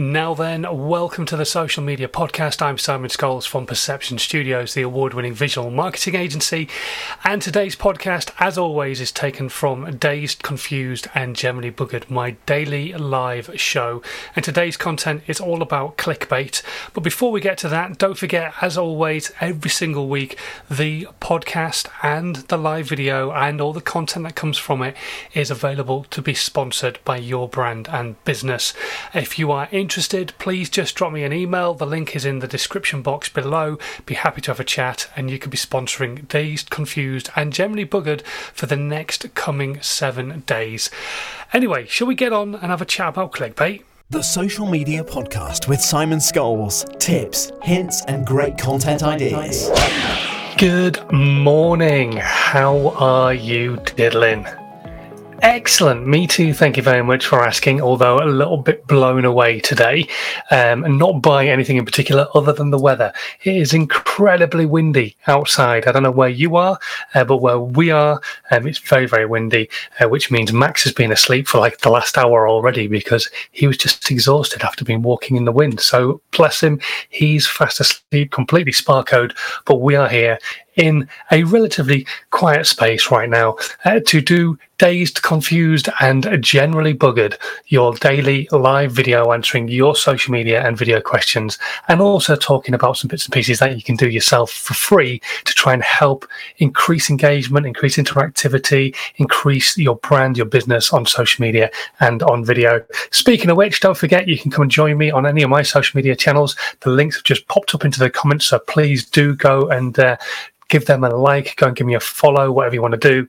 Now then, welcome to the Social Media Podcast. I'm Simon Scholes from Perception Studios, the award winning visual marketing agency. And today's podcast, as always, is taken from Dazed, Confused, and Generally Buggered, my daily live show. And today's content is all about clickbait. But before we get to that, don't forget, as always, every single week, the podcast and the live video and all the content that comes from it is available to be sponsored by your brand and business. If you are interested, interested, please just drop me an email. The link is in the description box below. Be happy to have a chat, and you could be sponsoring Dazed, Confused, and Generally Buggered for the next coming seven days. Anyway, shall we get on and have a chat about clickbait? The Social Media Podcast with Simon Scholes. Tips, hints, and great content ideas. Good morning. How are you diddling? Excellent. Me too. Thank you very much for asking. Although a little bit blown away today, um, and not by anything in particular other than the weather. It is incredibly windy outside. I don't know where you are, uh, but where we are, um, it's very, very windy, uh, which means Max has been asleep for like the last hour already because he was just exhausted after being walking in the wind. So bless him, he's fast asleep, completely sparkoed. But we are here in a relatively quiet space right now uh, to do Dazed, Confused, and Generally Buggered, your daily live video answering your social media and video questions, and also talking about some bits and pieces that you can do yourself for free to try and help increase engagement, increase interactivity, increase your brand, your business on social media and on video. Speaking of which, don't forget you can come and join me on any of my social media channels. The links have just popped up into the comments, so please do go and uh, give them a like, go and give me a follow, whatever you want to do.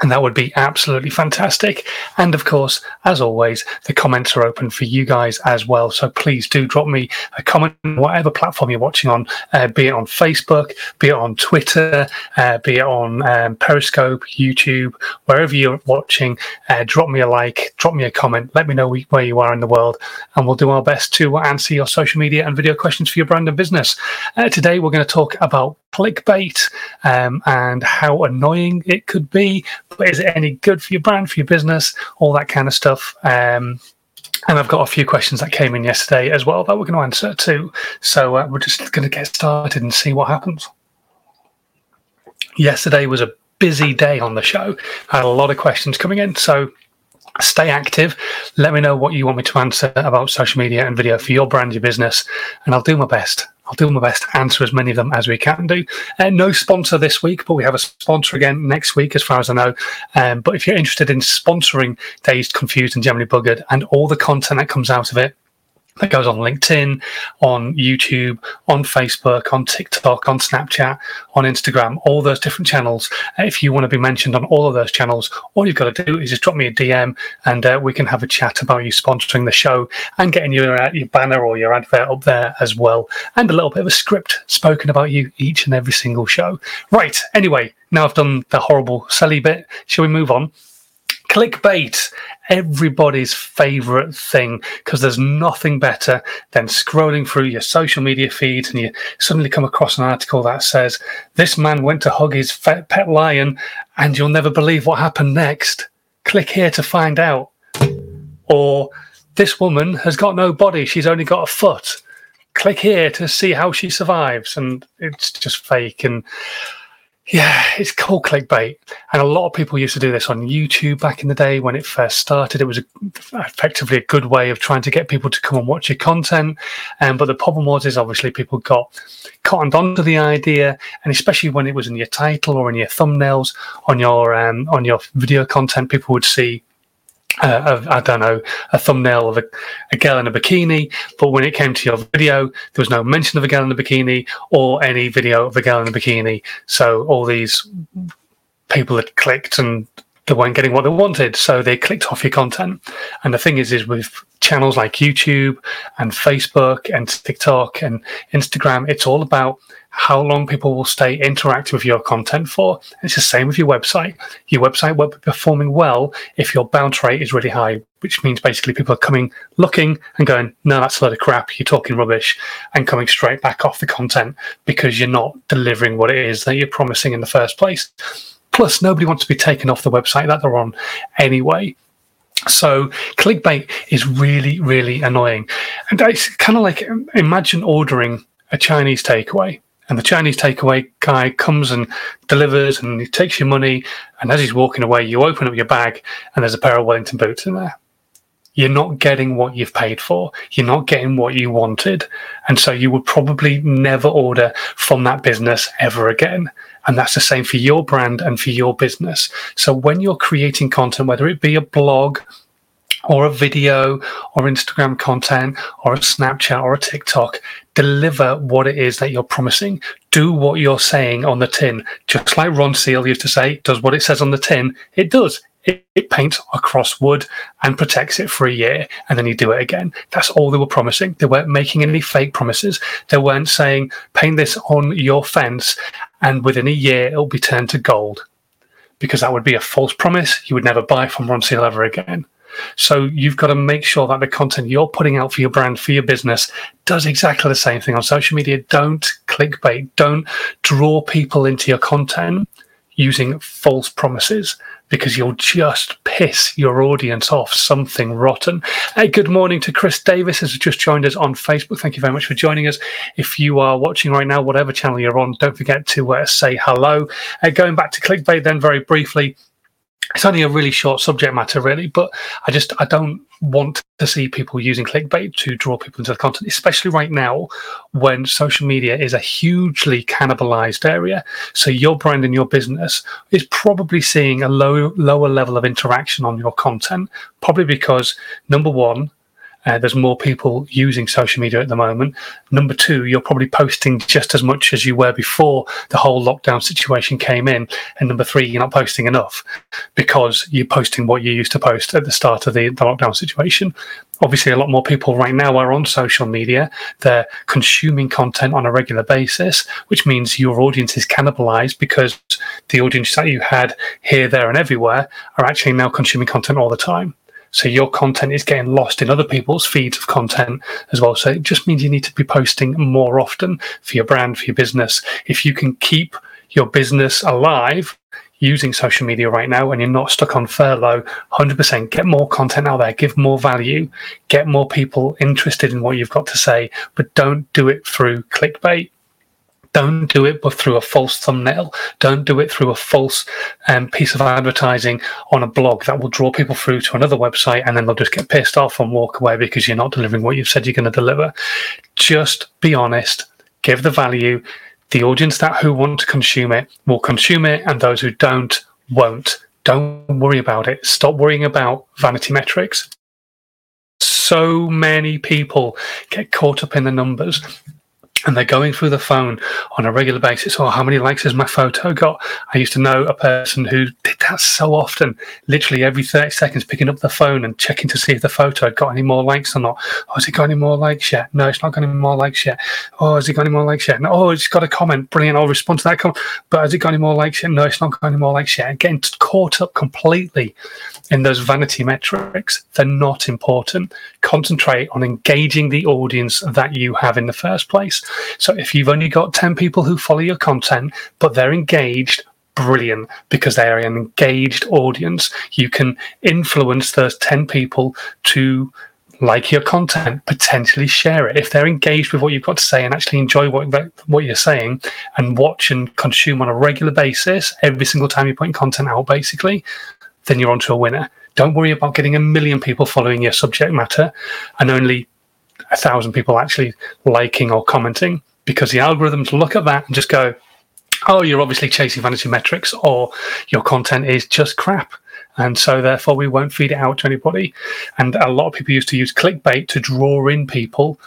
And that would be absolutely fantastic. And of course, as always, the comments are open for you guys as well. So please do drop me a comment, whatever platform you're watching on, uh, be it on Facebook, be it on Twitter, uh, be it on um, Periscope, YouTube, wherever you're watching. Uh, drop me a like, drop me a comment, let me know where you are in the world, and we'll do our best to answer your social media and video questions for your brand and business. Uh, today, we're going to talk about clickbait um, and how annoying it could be. But is it any good for your brand, for your business, all that kind of stuff? Um, and I've got a few questions that came in yesterday as well that we're going to answer too. So uh, we're just going to get started and see what happens. Yesterday was a busy day on the show. I had a lot of questions coming in. So stay active. Let me know what you want me to answer about social media and video for your brand, your business, and I'll do my best. I'll do my best to answer as many of them as we can do. Uh, no sponsor this week, but we have a sponsor again next week, as far as I know. Um, but if you're interested in sponsoring Dazed, Confused, and Generally Buggered and all the content that comes out of it, that goes on LinkedIn, on YouTube, on Facebook, on TikTok, on Snapchat, on Instagram, all those different channels. If you want to be mentioned on all of those channels, all you've got to do is just drop me a DM and uh, we can have a chat about you sponsoring the show and getting your, uh, your banner or your advert up there as well. And a little bit of a script spoken about you each and every single show. Right, anyway, now I've done the horrible silly bit. Shall we move on? Clickbait. Everybody's favorite thing because there's nothing better than scrolling through your social media feeds and you suddenly come across an article that says this man went to hug his pet lion and you'll never believe what happened next. Click here to find out. Or this woman has got no body she's only got a foot. Click here to see how she survives. And it's just fake. And yeah, it's called clickbait. And a lot of people used to do this on YouTube back in the day when it first started. It was a, effectively a good way of trying to get people to come and watch your content. Um, but the problem was, is obviously people got cottoned onto the idea, and especially when it was in your title or in your thumbnails on your um, on your video content, people would see uh, I don't know, a thumbnail of a, a, girl in a bikini, but when it came to your video, there was no mention of a girl in a bikini or any video of a girl in a bikini. So all these people had clicked and they weren't getting what they wanted, so they clicked off your content. And the thing is, is with channels like YouTube and Facebook and TikTok and Instagram, it's all about how long people will stay interactive with your content for. It's the same with your website. Your website won't be performing well if your bounce rate is really high, which means basically people are coming, looking, and going, no, that's a load of crap. You're talking rubbish, and coming straight back off the content because you're not delivering what it is that you're promising in the first place. Plus, nobody wants to be taken off the website that they're on anyway. So clickbait is really, really annoying. And it's kind of like imagine ordering a Chinese takeaway and the Chinese takeaway guy comes and delivers and he takes your money. And as he's walking away, you open up your bag and there's a pair of Wellington boots in there. You're not getting what you've paid for. You're not getting what you wanted. And so you would probably never order from that business ever again. And that's the same for your brand and for your business. So when you're creating content, whether it be a blog, or a video or Instagram content or a Snapchat or a TikTok, deliver what it is that you're promising. Do what you're saying on the tin. Just like Ronseal used to say, does what it says on the tin. It does. It, it, paints across wood and protects it for a year and then you do it again. That's all they were promising. They weren't making any fake promises. They weren't saying, paint this on your fence and within a year it'll be turned to gold. Because that would be a false promise. You would never buy from Ronseal ever again. So you've got to make sure that the content you're putting out for your brand, for your business, does exactly the same thing on social media. Don't clickbait. Don't draw people into your content using false promises because you'll just piss your audience off something rotten. Hey, good morning to Chris Davis has just joined us on Facebook. Thank you very much for joining us. If you are watching right now, whatever channel you're on, don't forget to uh, say hello. Uh, going back to clickbait, then very briefly, it's only a really short subject matter, really, but I just I don't want to see people using clickbait to draw people into the content, especially right now when social media is a hugely cannibalized area. So your brand and your business is probably seeing a low lower level of interaction on your content, probably because number one, uh, there's more people using social media at the moment. Number two, you're probably posting just as much as you were before the whole lockdown situation came in. And number three, you're not posting enough because you're posting what you used to post at the start of the, the lockdown situation. Obviously, a lot more people right now are on social media. They're consuming content on a regular basis, which means your audience is cannibalized because the audience that you had here, there, and everywhere are actually now consuming content all the time. So your content is getting lost in other people's feeds of content as well. So it just means you need to be posting more often for your brand, for your business. If you can keep your business alive using social media right now and you're not stuck on furlough, 100% get more content out there, give more value, get more people interested in what you've got to say, but don't do it through clickbait don't do it but through a false thumbnail. Don't do it through a false um, piece of advertising on a blog that will draw people through to another website and then they'll just get pissed off and walk away because you're not delivering what you've said you're going to deliver. Just be honest, give the value. The audience that who want to consume it will consume it, and those who don't won't. Don't worry about it. Stop worrying about vanity metrics so many people get caught up in the numbers and they're going through the phone on a regular basis. Oh, how many likes has my photo got? I used to know a person who did that so often, literally every 30 seconds, picking up the phone and checking to see if the photo had got any more likes or not. Oh, has it got any more likes yet? No, it's not got any more likes yet. Oh, has it got any more likes yet? No, oh, it's got a comment. Brilliant. I'll respond to that comment. But has it got any more likes yet? No, it's not got any more likes yet. And getting caught up completely in those vanity metrics, they're not important. Concentrate on engaging the audience that you have in the first place. So if you've only got 10 people who follow your content, but they're engaged, brilliant because they are an engaged audience. You can influence those 10 people to like your content, potentially share it. If they're engaged with what you've got to say and actually enjoy what, what you're saying and watch and consume on a regular basis every single time you're putting content out, basically, then you're onto a winner. Don't worry about getting a million people following your subject matter and only a thousand people actually liking or commenting because the algorithms look at that and just go, oh, you're obviously chasing vanity metrics or your content is just crap. And so, therefore, we won't feed it out to anybody. And a lot of people used to use clickbait to draw in people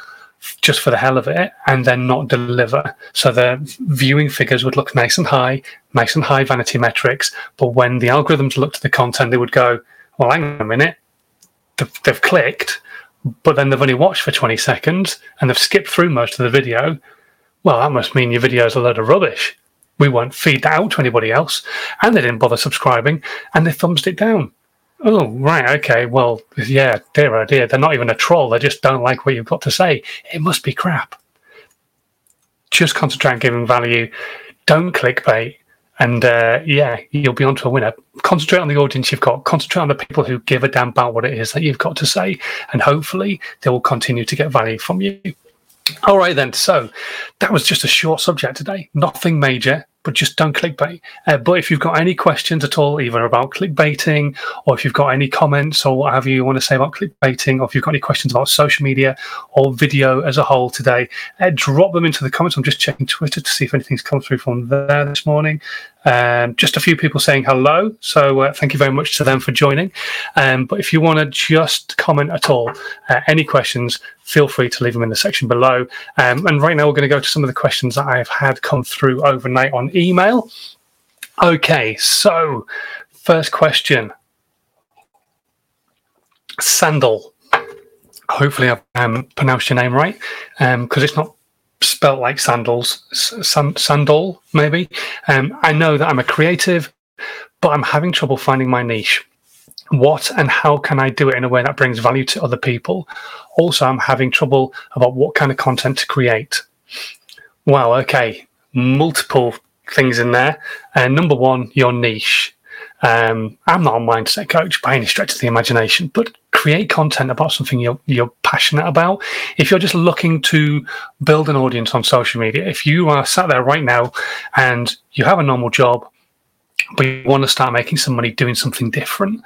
just for the hell of it and then not deliver. So the viewing figures would look nice and high, nice and high vanity metrics. But when the algorithms looked at the content, they would go, well, hang on a minute. They've, they've clicked, but then they've only watched for 20 seconds and they've skipped through most of the video. Well, that must mean your video is a load of rubbish. We won't feed that out to anybody else. And they didn't bother subscribing and they thumbs it down. Oh, right. Okay. Well, yeah, dear idea. Oh, They're not even a troll. They just don't like what you've got to say. It must be crap. Just concentrate on giving value. Don't clickbait And uh, yeah, you'll be onto a winner. Concentrate on the audience you've got. Concentrate on the people who give a damn about what it is that you've got to say, and hopefully they will continue to get value from you. All right, then. So that was just a short subject today. Nothing major, but just don't clickbait. Uh, but if you've got any questions at all, either about clickbaiting or if you've got any comments or whatever you want to say about clickbaiting, or if you've got any questions about social media or video as a whole today, uh, drop them into the comments. I'm just checking Twitter to see if anything's come through from there this morning. Um, just a few people saying hello. So uh, thank you very much to them for joining. Um, but if you want to just comment at all, uh, any questions, feel free to leave them in the section below. Um, and right now, we're going to go to some of the questions that I've had come through overnight on email. Okay, so first question Sandal. Hopefully, I've um, pronounced your name right because um, it's not spelt like sandals, sandal maybe. Um, I know that I'm a creative, but I'm having trouble finding my niche. What and how can I do it in a way that brings value to other people? Also, I'm having trouble about what kind of content to create. Well, okay, multiple things in there. Uh, number one, your niche. Um, I'm not a mindset coach by any stretch of the imagination, but create content about something you're, you're passionate about. If you're just looking to build an audience on social media, if you are sat there right now and you have a normal job, but you want to start making some money doing something different,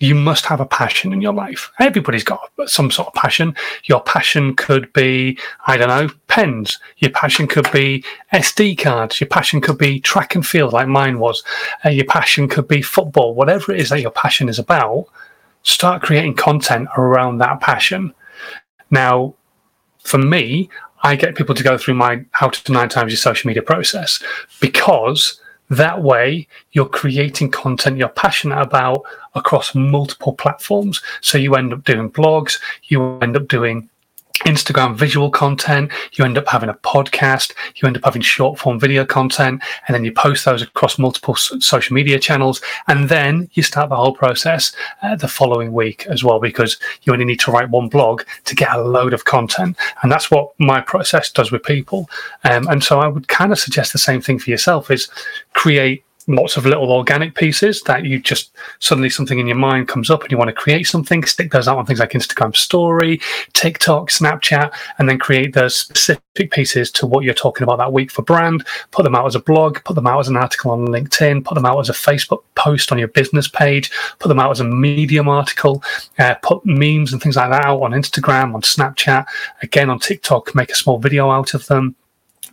you must have a passion in your life. Everybody's got some sort of passion. Your passion could be, I don't know, pens. Your passion could be SD cards. Your passion could be track and field, like mine was. Uh, your passion could be football. Whatever it is that your passion is about, start creating content around that passion. Now, for me, I get people to go through my how to nine times your social media process because that way, you're creating content you're passionate about across multiple platforms. So you end up doing blogs, you end up doing Instagram visual content, you end up having a podcast, you end up having short form video content, and then you post those across multiple social media channels. And then you start the whole process uh, the following week as well, because you only need to write one blog to get a load of content. And that's what my process does with people. Um, and so I would kind of suggest the same thing for yourself is create lots of little organic pieces that you just suddenly something in your mind comes up and you want to create something, stick those out on things like Instagram story, TikTok, Snapchat, and then create those specific pieces to what you're talking about that week for brand, put them out as a blog, put them out as an article on LinkedIn, put them out as a Facebook post on your business page, put them out as a Medium article, uh, put memes and things like that out on Instagram, on Snapchat, again on TikTok, make a small video out of them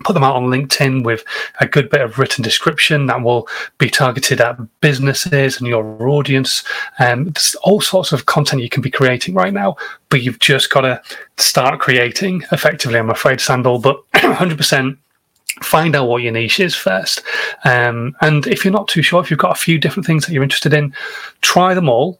put them out on LinkedIn with a good bit of written description that will be targeted at businesses and your audience. Um, there's all sorts of content you can be creating right now, but you've just got to start creating effectively, I'm afraid, Sandal, but 100% find out what your niche is first. Um, and if you're not too sure, if you've got a few different things that you're interested in, try them all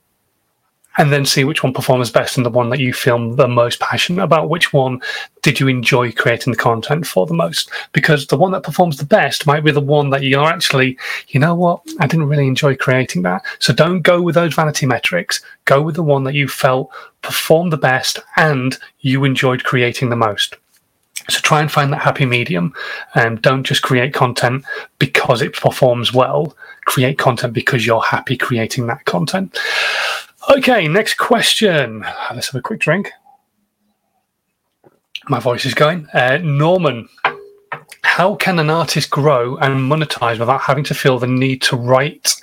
and then see which one performs best and the one that you feel the most passionate about. Which one did you enjoy creating the content for the most? Because the one that performs the best might be the one that you're actually, you know what, I didn't really enjoy creating that. So don't go with those vanity metrics. Go with the one that you felt performed the best and you enjoyed creating the most. So try and find that happy medium and don't just create content because it performs well. Create content because you're happy creating that content. Okay, next question. Let's have a quick drink. My voice is going. Uh, Norman, how can an artist grow and monetize without having to feel the need to write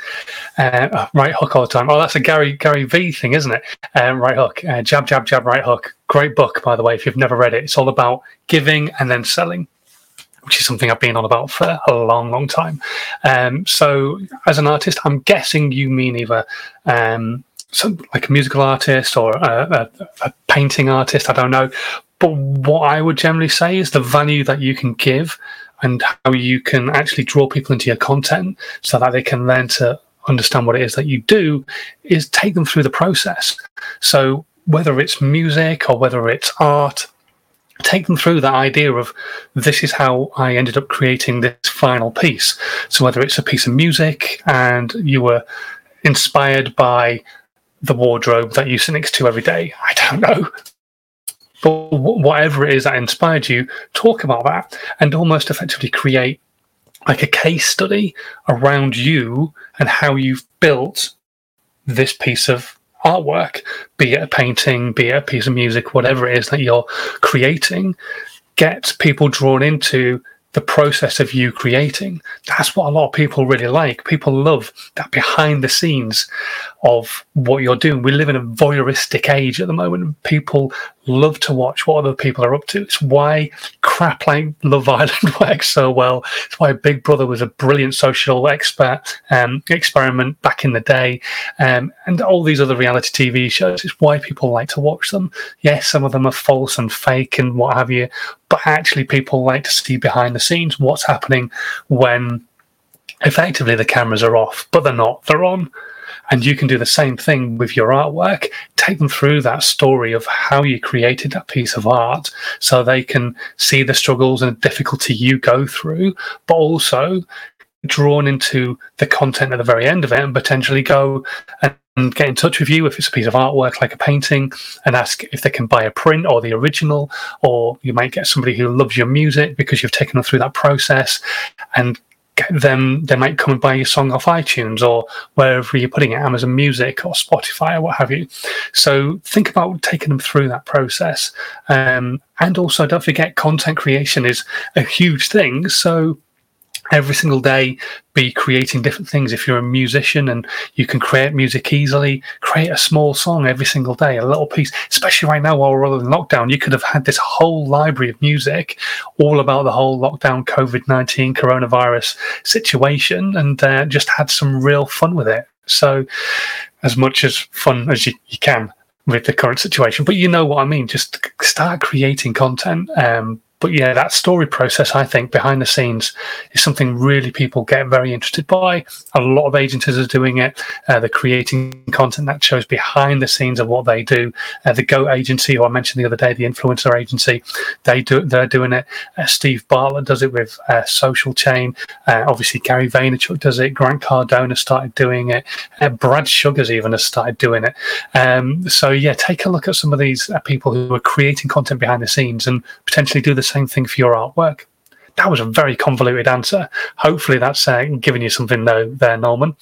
uh, right hook all the time? Oh, that's a Gary Gary V thing, isn't it? Um, right hook, uh, jab, jab, jab, right hook. Great book, by the way. If you've never read it, it's all about giving and then selling which is something I've been on about for a long, long time. Um, so, as an artist, I'm guessing you mean either um, some like a musical artist or a, a, a painting artist. I don't know. But what I would generally say is the value that you can give and how you can actually draw people into your content so that they can learn to understand what it is that you do is take them through the process. So whether it's music or whether it's art, take them through that idea of this is how I ended up creating this final piece. So whether it's a piece of music and you were inspired by the wardrobe that you sit next to every day. I don't know. But whatever it is that inspired you, talk about that and almost effectively create like a case study around you and how you've built this piece of artwork, be it a painting, be it a piece of music, whatever it is that you're creating, get people drawn into the process of you creating. That's what a lot of people really like. People love that behind the scenes of what you're doing. We live in a voyeuristic age at the moment. People love to watch what other people are up to. It's why crap like Love Island works so well. It's why Big Brother was a brilliant social expert um, experiment back in the day, um, and all these other reality TV shows. It's why people like to watch them. Yes, some of them are false and fake and what have you, but actually, people like to see behind the scenes what's happening when effectively the cameras are off, but they're not. They're on. And you can do the same thing with your artwork. Take them through that story of how you created that piece of art so they can see the struggles and difficulty you go through, but also drawn into the content at the very end of it and potentially go and get in touch with you if it's a piece of artwork like a painting and ask if they can buy a print or the original or you might get somebody who loves your music because you've taken them through that process and them they might come and buy your song off iTunes or wherever you're putting it, Amazon Music or Spotify or what have you. So think about taking them through that process. Um, and also don't forget content creation is a huge thing. So every single day be creating different things. If you're a musician and you can create music easily, create a small song every single day, a little piece. Especially right now while we're all in lockdown, you could have had this whole library of music all about the whole lockdown, COVID 19, coronavirus situation and uh, just had some real fun with it. So, as much as fun as you, you can with the current situation, but you know what I mean. Just start creating content. Um, but yeah, that story process, I think, behind the scenes is something really people get very interested by. A lot of agencies are doing it. Uh, they're creating content that shows behind the scenes of what they do. Uh, the Goat agency, who I mentioned the other day, the influencer agency, they do they're doing it. Uh, Steve Bartlett does it with uh, Social Chain. Uh, obviously, Gary Vaynerchuk does it. Grant Cardone has started doing it. Uh, Brad Sugars even has started doing it. Um, so yeah, take a look at some of these people who are creating content behind the scenes and potentially do the same thing for your artwork? That was a very convoluted answer. Hopefully, that's uh, giving you something though, there, Norman.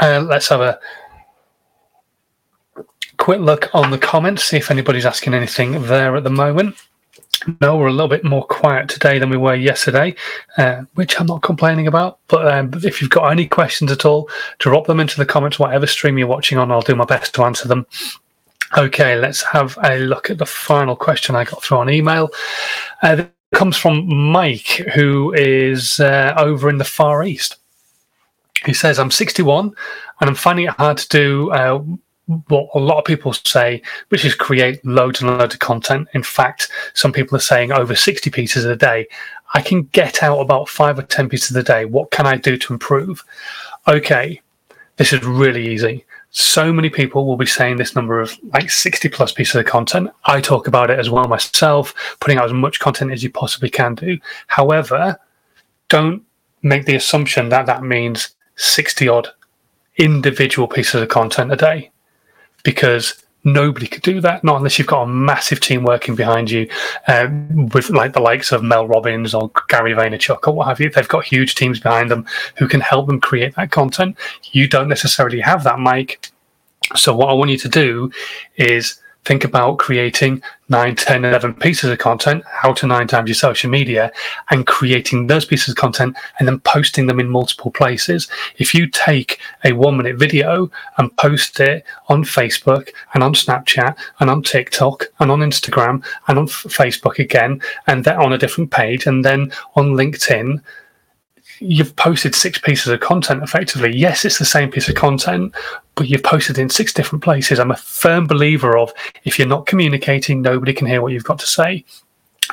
Uh, let's have a quick look on the comments, see if anybody's asking anything there at the moment. No, we're a little bit more quiet today than we were yesterday, uh, which I'm not complaining about. But um, if you've got any questions at all, drop them into the comments, whatever stream you're watching on. I'll do my best to answer them. Okay, let's have a look at the final question I got through on email. Uh, comes from Mike, who is uh, over in the Far East. He says, I'm 61 and I'm finding it hard to do uh, what a lot of people say, which is create loads and loads of content. In fact, some people are saying over 60 pieces a day. I can get out about five or 10 pieces a day. What can I do to improve? Okay, this is really easy so many people will be saying this number of like 60 plus pieces of content. I talk about it as well myself, putting out as much content as you possibly can do. However, don't make the assumption that that means 60 odd individual pieces of content a day because nobody could do that, not unless you've got a massive team working behind you um, with like the likes of Mel Robbins or Gary Vaynerchuk or what have you. They've got huge teams behind them who can help them create that content. You don't necessarily have that, Mike. So what I want you to do is think about creating 9, 10, 11 pieces of content, how to nine times your social media, and creating those pieces of content and then posting them in multiple places. If you take a one minute video and post it on Facebook and on Snapchat and on TikTok and on Instagram and on Facebook again, and then on a different page, and then on LinkedIn, you've posted six pieces of content effectively. Yes, it's the same piece of content, but you've posted in six different places. I'm a firm believer of if you're not communicating, nobody can hear what you've got to say.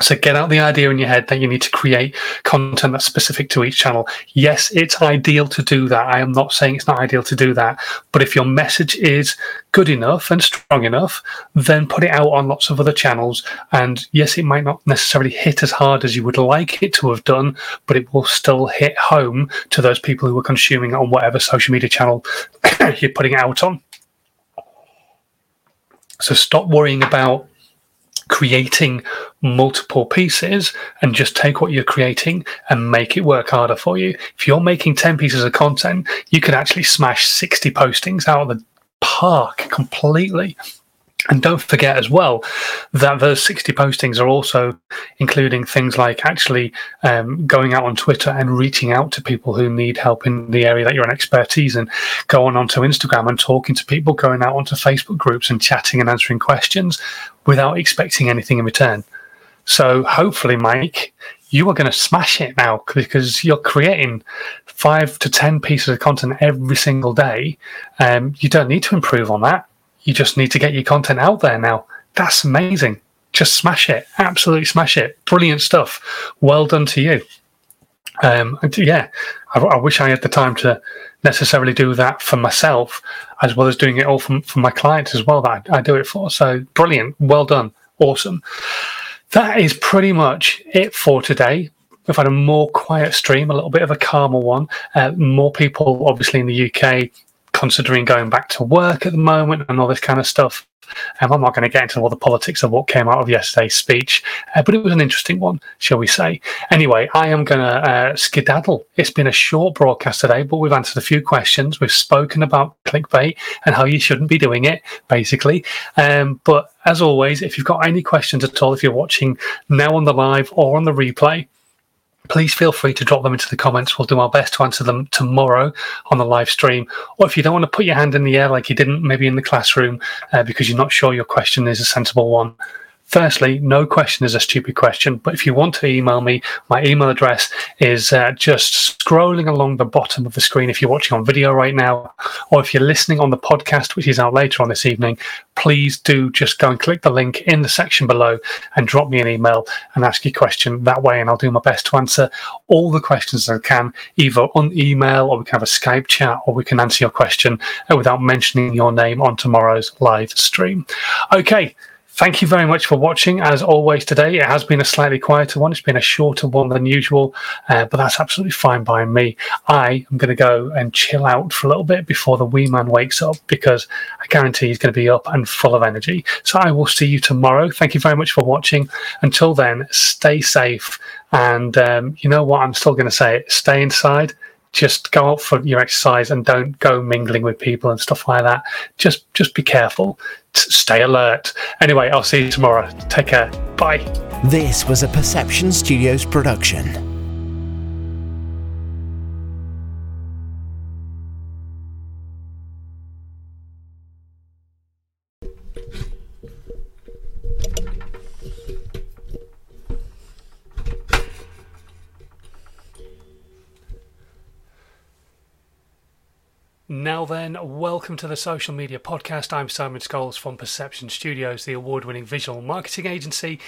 So get out the idea in your head that you need to create content that's specific to each channel. Yes, it's ideal to do that. I am not saying it's not ideal to do that. But if your message is good enough and strong enough, then put it out on lots of other channels. And yes, it might not necessarily hit as hard as you would like it to have done, but it will still hit home to those people who are consuming on whatever social media channel you're putting it out on. So stop worrying about creating multiple pieces and just take what you're creating and make it work harder for you. If you're making 10 pieces of content, you could actually smash 60 postings out of the park completely and don't forget as well that those 60 postings are also including things like actually um, going out on Twitter and reaching out to people who need help in the area that you're an expertise in, going onto Instagram and talking to people, going out onto Facebook groups and chatting and answering questions without expecting anything in return. So hopefully, Mike, you are going to smash it now because you're creating five to 10 pieces of content every single day. Um, you don't need to improve on that you just need to get your content out there now. That's amazing. Just smash it. Absolutely smash it. Brilliant stuff. Well done to you. Um, yeah, I, I, wish I had the time to necessarily do that for myself, as well as doing it all for, for my clients as well that I, I do it for. So brilliant. Well done. Awesome. That is pretty much it for today. We've had a more quiet stream, a little bit of a calmer one. Uh, more people, obviously, in the UK considering going back to work at the moment and all this kind of stuff. Um, I'm not going to get into all the politics of what came out of yesterday's speech, uh, but it was an interesting one, shall we say. Anyway, I am going to uh, skedaddle. It's been a short broadcast today, but we've answered a few questions. We've spoken about clickbait and how you shouldn't be doing it, basically. Um, but as always, if you've got any questions at all, if you're watching now on the live or on the replay, please feel free to drop them into the comments. We'll do our best to answer them tomorrow on the live stream. Or if you don't want to put your hand in the air like you didn't maybe in the classroom uh, because you're not sure your question is a sensible one, Firstly, no question is a stupid question, but if you want to email me, my email address is uh, just scrolling along the bottom of the screen if you're watching on video right now, or if you're listening on the podcast, which is out later on this evening, please do just go and click the link in the section below and drop me an email and ask your question that way, and I'll do my best to answer all the questions I can, either on email or we can have a Skype chat or we can answer your question uh, without mentioning your name on tomorrow's live stream. Okay. Thank you very much for watching. As always, today it has been a slightly quieter one. It's been a shorter one than usual, uh, but that's absolutely fine by me. I am going to go and chill out for a little bit before the wee man wakes up because I guarantee he's going to be up and full of energy. So I will see you tomorrow. Thank you very much for watching. Until then, stay safe. And um, you know what? I'm still going to say it stay inside just go out for your exercise and don't go mingling with people and stuff like that. Just just be careful. stay alert. Anyway, I'll see you tomorrow. Take care. Bye. This was a Perception Studios production. Now then, welcome to the Social Media Podcast. I'm Simon Scholes from Perception Studios, the award winning visual marketing agency.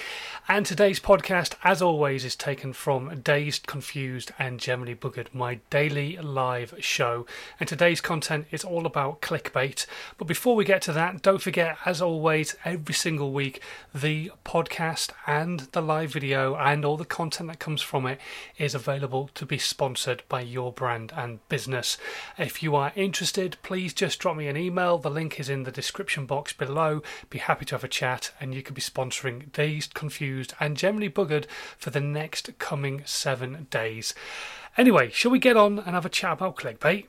And today's podcast, as always, is taken from Dazed, Confused, and Generally Buggered, my daily live show. And today's content is all about clickbait. But before we get to that, don't forget, as always, every single week, the podcast and the live video and all the content that comes from it is available to be sponsored by your brand and business. If you are interested, interested, please just drop me an email. The link is in the description box below. Be happy to have a chat, and you could be sponsoring Dazed, Confused, and Generally Buggered for the next coming seven days. Anyway, shall we get on and have a chat about clickbait?